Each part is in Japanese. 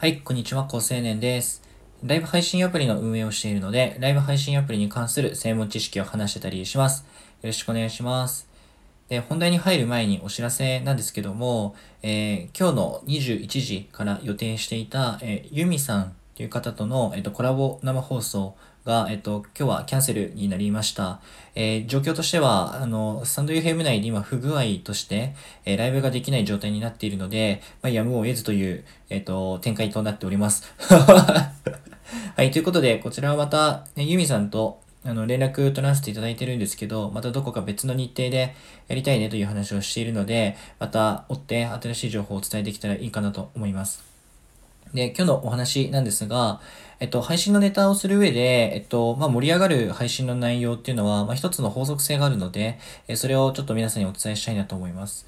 はい、こんにちは、高青年です。ライブ配信アプリの運営をしているので、ライブ配信アプリに関する専門知識を話してたりします。よろしくお願いします。で、本題に入る前にお知らせなんですけども、えー、今日の21時から予定していた、えー、ユミさんという方との、えっと、コラボ生放送が、えっと、今日はキャンセルになりました。えー、状況としては、あの、スタンド FM 内で今不具合として、えー、ライブができない状態になっているので、まあ、やむを得ずという、えっと、展開となっております。はい、ということで、こちらはまた、ね、ユミさんと、あの、連絡取らせていただいてるんですけど、またどこか別の日程でやりたいねという話をしているので、また追って新しい情報をお伝えできたらいいかなと思います。で、今日のお話なんですが、えっと、配信のネタをする上で、えっと、まあ、盛り上がる配信の内容っていうのは、まあ、一つの法則性があるので、えそれをちょっと皆さんにお伝えしたいなと思います。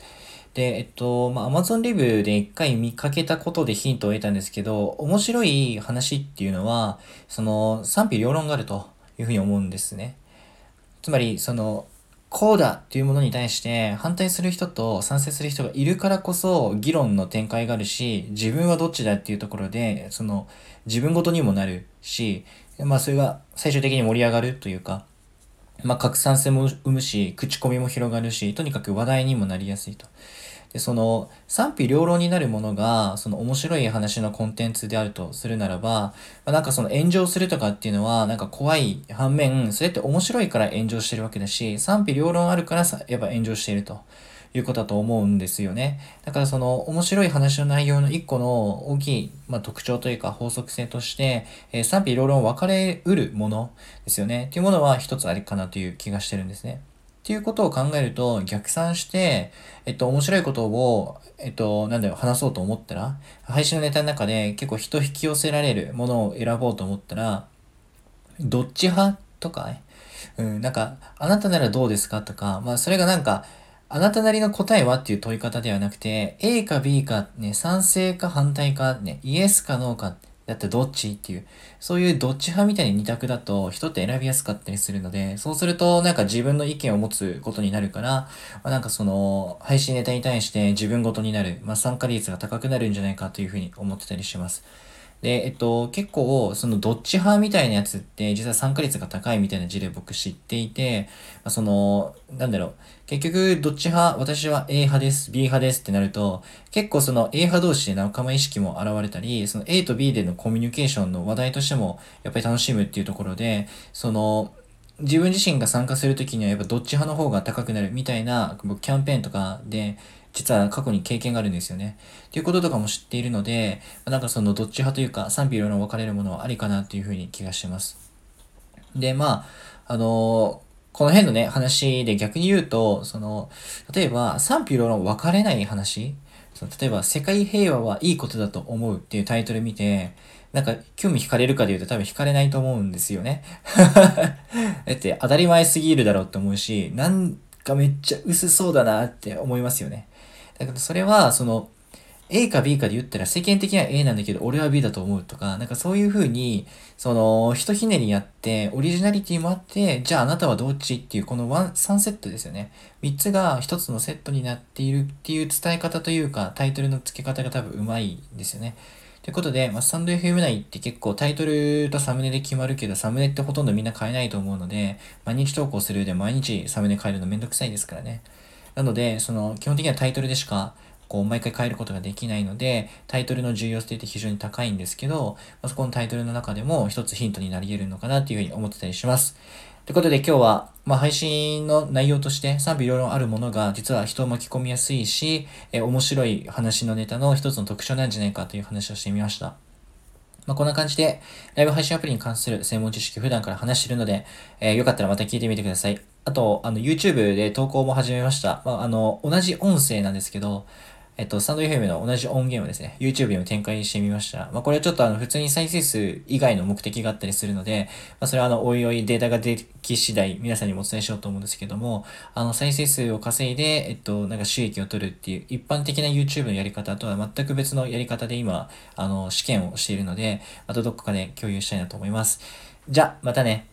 で、えっと、まあ、Amazon レビューで一回見かけたことでヒントを得たんですけど、面白い話っていうのは、その、賛否両論があるというふうに思うんですね。つまり、その、こうだっていうものに対して反対する人と賛成する人がいるからこそ議論の展開があるし、自分はどっちだっていうところで、その自分ごとにもなるし、まあそれが最終的に盛り上がるというか、まあ拡散性も生むし、口コミも広がるし、とにかく話題にもなりやすいと。で、その賛否両論になるものが、その面白い話のコンテンツであるとするならば、まあ、なんかその炎上するとかっていうのは、なんか怖い反面、それって面白いから炎上してるわけだし、賛否両論あるからさ、やっぱ炎上していると。いうことだと思うんですよね。だからその面白い話の内容の一個の大きい、まあ、特徴というか法則性として、えー、賛否両論分かれうるものですよね。っていうものは一つありかなという気がしてるんですね。っていうことを考えると、逆算して、えっと、面白いことを、えっと、なんだよ、話そうと思ったら、配信のネタの中で結構人引き寄せられるものを選ぼうと思ったら、どっち派とか、ねうん、なんか、あなたならどうですかとか、まあ、それがなんか、あなたなりの答えはっていう問い方ではなくて、A か B か、ね、賛成か反対か、ね、イエスかノーか、だってどっち？っていう、そういうどっち派みたいに二択だと人って選びやすかったりするので、そうするとなんか自分の意見を持つことになるから、まあ、なんかその配信ネタに対して自分ごとになる、まあ、参加率が高くなるんじゃないかというふうに思ってたりします。で、えっと、結構、そのどっち派みたいなやつって、実は参加率が高いみたいな事例僕知っていて、ま、その、なんだろう、結局、どっち派、私は A 派です、B 派ですってなると、結構その A 派同士で仲間意識も現れたり、その A と B でのコミュニケーションの話題としても、やっぱり楽しむっていうところで、その、自分自身が参加するときにはやっぱどっち派の方が高くなるみたいな僕キャンペーンとかで実は過去に経験があるんですよね。っていうこととかも知っているので、なんかそのどっち派というか賛否両論分かれるものはありかなっていうふうに気がします。で、まあ、あのこの辺のね、話で逆に言うと、その、例えば賛否両論分かれない話その例えば、世界平和はいいことだと思うっていうタイトル見て、なんか、興味惹かれるかで言うと多分惹かれないと思うんですよね。だって当たり前すぎるだろうって思うし、なんかめっちゃ薄そうだなって思いますよね。だからそれは、その、A か B かで言ったら世間的には A なんだけど俺は B だと思うとか、なんかそういう風に、その、ひとひねりやって、オリジナリティもあって、じゃああなたはどっちっていうこのワン、3セットですよね。3つが1つのセットになっているっていう伝え方というか、タイトルの付け方が多分うまいですよね。ということで、まあ、スタンド FM 内って結構タイトルとサムネで決まるけど、サムネってほとんどみんな変えないと思うので、毎日投稿する上で毎日サムネ変えるのめんどくさいですからね。なので、その、基本的にはタイトルでしか、こう、毎回変えることができないので、タイトルの重要性って非常に高いんですけど、まあ、そこのタイトルの中でも一つヒントになり得るのかなっていうふうに思ってたりします。ということで今日は、まあ、配信の内容として賛否両論あるものが実は人を巻き込みやすいし、え、面白い話のネタの一つの特徴なんじゃないかという話をしてみました。まあ、こんな感じで、ライブ配信アプリに関する専門知識普段から話しているので、えー、よかったらまた聞いてみてください。あと、あの、YouTube で投稿も始めました。まあ、あの、同じ音声なんですけど、えっと、スタンド FM の同じ音源をですね、YouTube にも展開してみました。まあ、これはちょっとあの、普通に再生数以外の目的があったりするので、まあ、それはあの、おいおいデータができ次第皆さんにもお伝えしようと思うんですけども、あの、再生数を稼いで、えっと、なんか収益を取るっていう一般的な YouTube のやり方とは全く別のやり方で今、あの、試験をしているので、またどこかで共有したいなと思います。じゃ、またね。